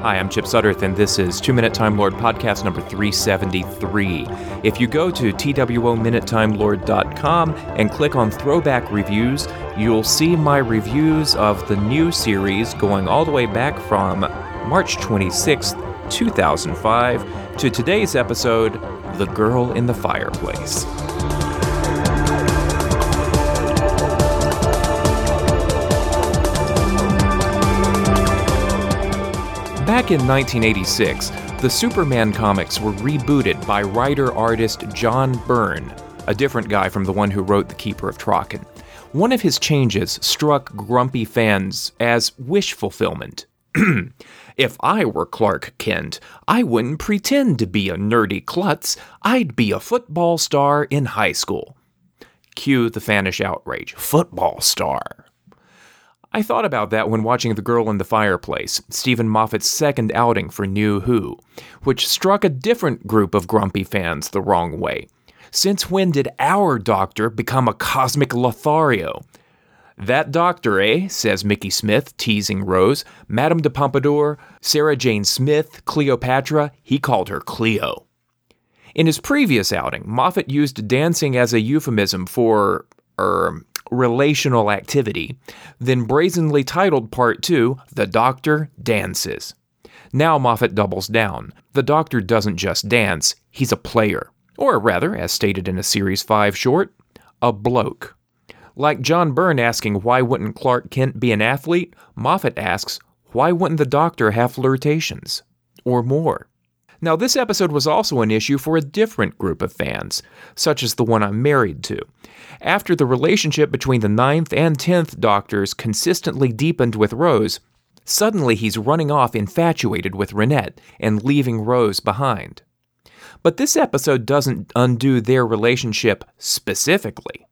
Hi, I'm Chip Sudderth, and this is Two Minute Time Lord podcast number 373. If you go to twominutetimelord.com and click on Throwback Reviews, you'll see my reviews of the new series going all the way back from March 26th, 2005, to today's episode, The Girl in the Fireplace. Back in 1986, the Superman comics were rebooted by writer artist John Byrne, a different guy from the one who wrote The Keeper of Traken. One of his changes struck grumpy fans as wish fulfillment. if I were Clark Kent, I wouldn't pretend to be a nerdy klutz. I'd be a football star in high school. Cue the fanish outrage. Football star. I thought about that when watching The Girl in the Fireplace, Steven Moffat's second outing for New Who, which struck a different group of grumpy fans the wrong way. Since when did our doctor become a cosmic Lothario? That doctor, eh? says Mickey Smith, teasing Rose. Madame de Pompadour, Sarah Jane Smith, Cleopatra, he called her Cleo. In his previous outing, Moffat used dancing as a euphemism for, er, relational activity, then brazenly titled Part 2, The Doctor Dances. Now Moffat doubles down. The Doctor doesn't just dance, he's a player. Or rather, as stated in a Series 5 short, a bloke. Like John Byrne asking why wouldn't Clark Kent be an athlete, Moffat asks why wouldn't the Doctor have flirtations? Or more. Now, this episode was also an issue for a different group of fans, such as the one I'm married to. After the relationship between the ninth and tenth Doctors consistently deepened with Rose, suddenly he's running off infatuated with Reinette and leaving Rose behind. But this episode doesn't undo their relationship specifically.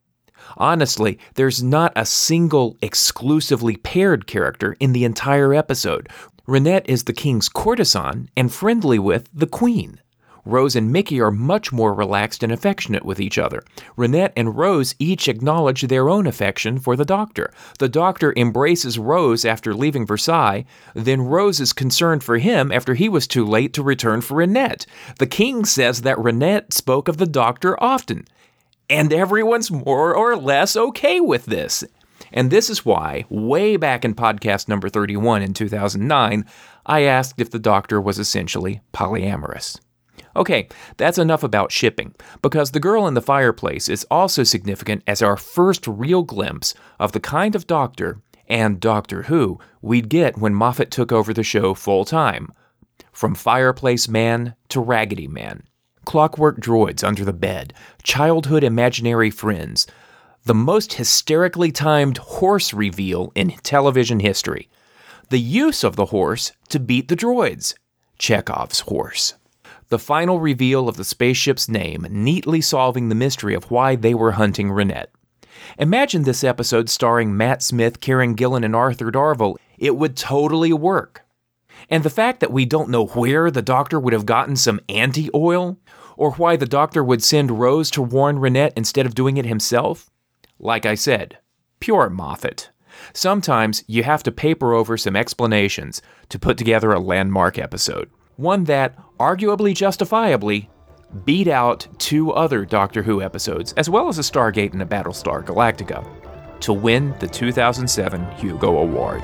Honestly, there's not a single exclusively paired character in the entire episode, Reinette is the king's courtesan and friendly with the queen. Rose and Mickey are much more relaxed and affectionate with each other. Reinette and Rose each acknowledge their own affection for the doctor. The doctor embraces Rose after leaving Versailles, then Rose is concerned for him after he was too late to return for Reinette. The king says that Reinette spoke of the doctor often. And everyone's more or less okay with this. And this is why, way back in podcast number 31 in 2009, I asked if the doctor was essentially polyamorous. Okay, that's enough about shipping, because The Girl in the Fireplace is also significant as our first real glimpse of the kind of doctor and Doctor Who we'd get when Moffat took over the show full time. From Fireplace Man to Raggedy Man, clockwork droids under the bed, childhood imaginary friends, the most hysterically timed horse reveal in television history. The use of the horse to beat the droids. Chekhov's horse. The final reveal of the spaceship's name, neatly solving the mystery of why they were hunting Reinette. Imagine this episode starring Matt Smith, Karen Gillan, and Arthur Darvill. It would totally work. And the fact that we don't know where the doctor would have gotten some anti oil, or why the doctor would send Rose to warn Reinette instead of doing it himself, like I said, pure Moffat. Sometimes you have to paper over some explanations to put together a landmark episode. One that, arguably justifiably, beat out two other Doctor Who episodes, as well as a Stargate and a Battlestar Galactica, to win the 2007 Hugo Award.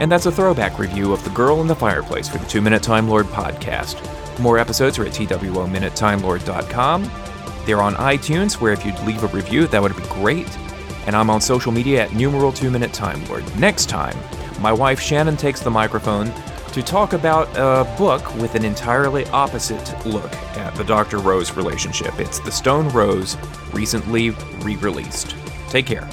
And that's a throwback review of The Girl in the Fireplace for the Two Minute Time Lord podcast. More episodes are at TWOMinuteTimeLord.com. They're on iTunes, where if you'd leave a review, that would be great. And I'm on social media at numeral 2 minute time lord. Next time, my wife Shannon takes the microphone to talk about a book with an entirely opposite look at the Dr. Rose relationship. It's The Stone Rose, recently re released. Take care.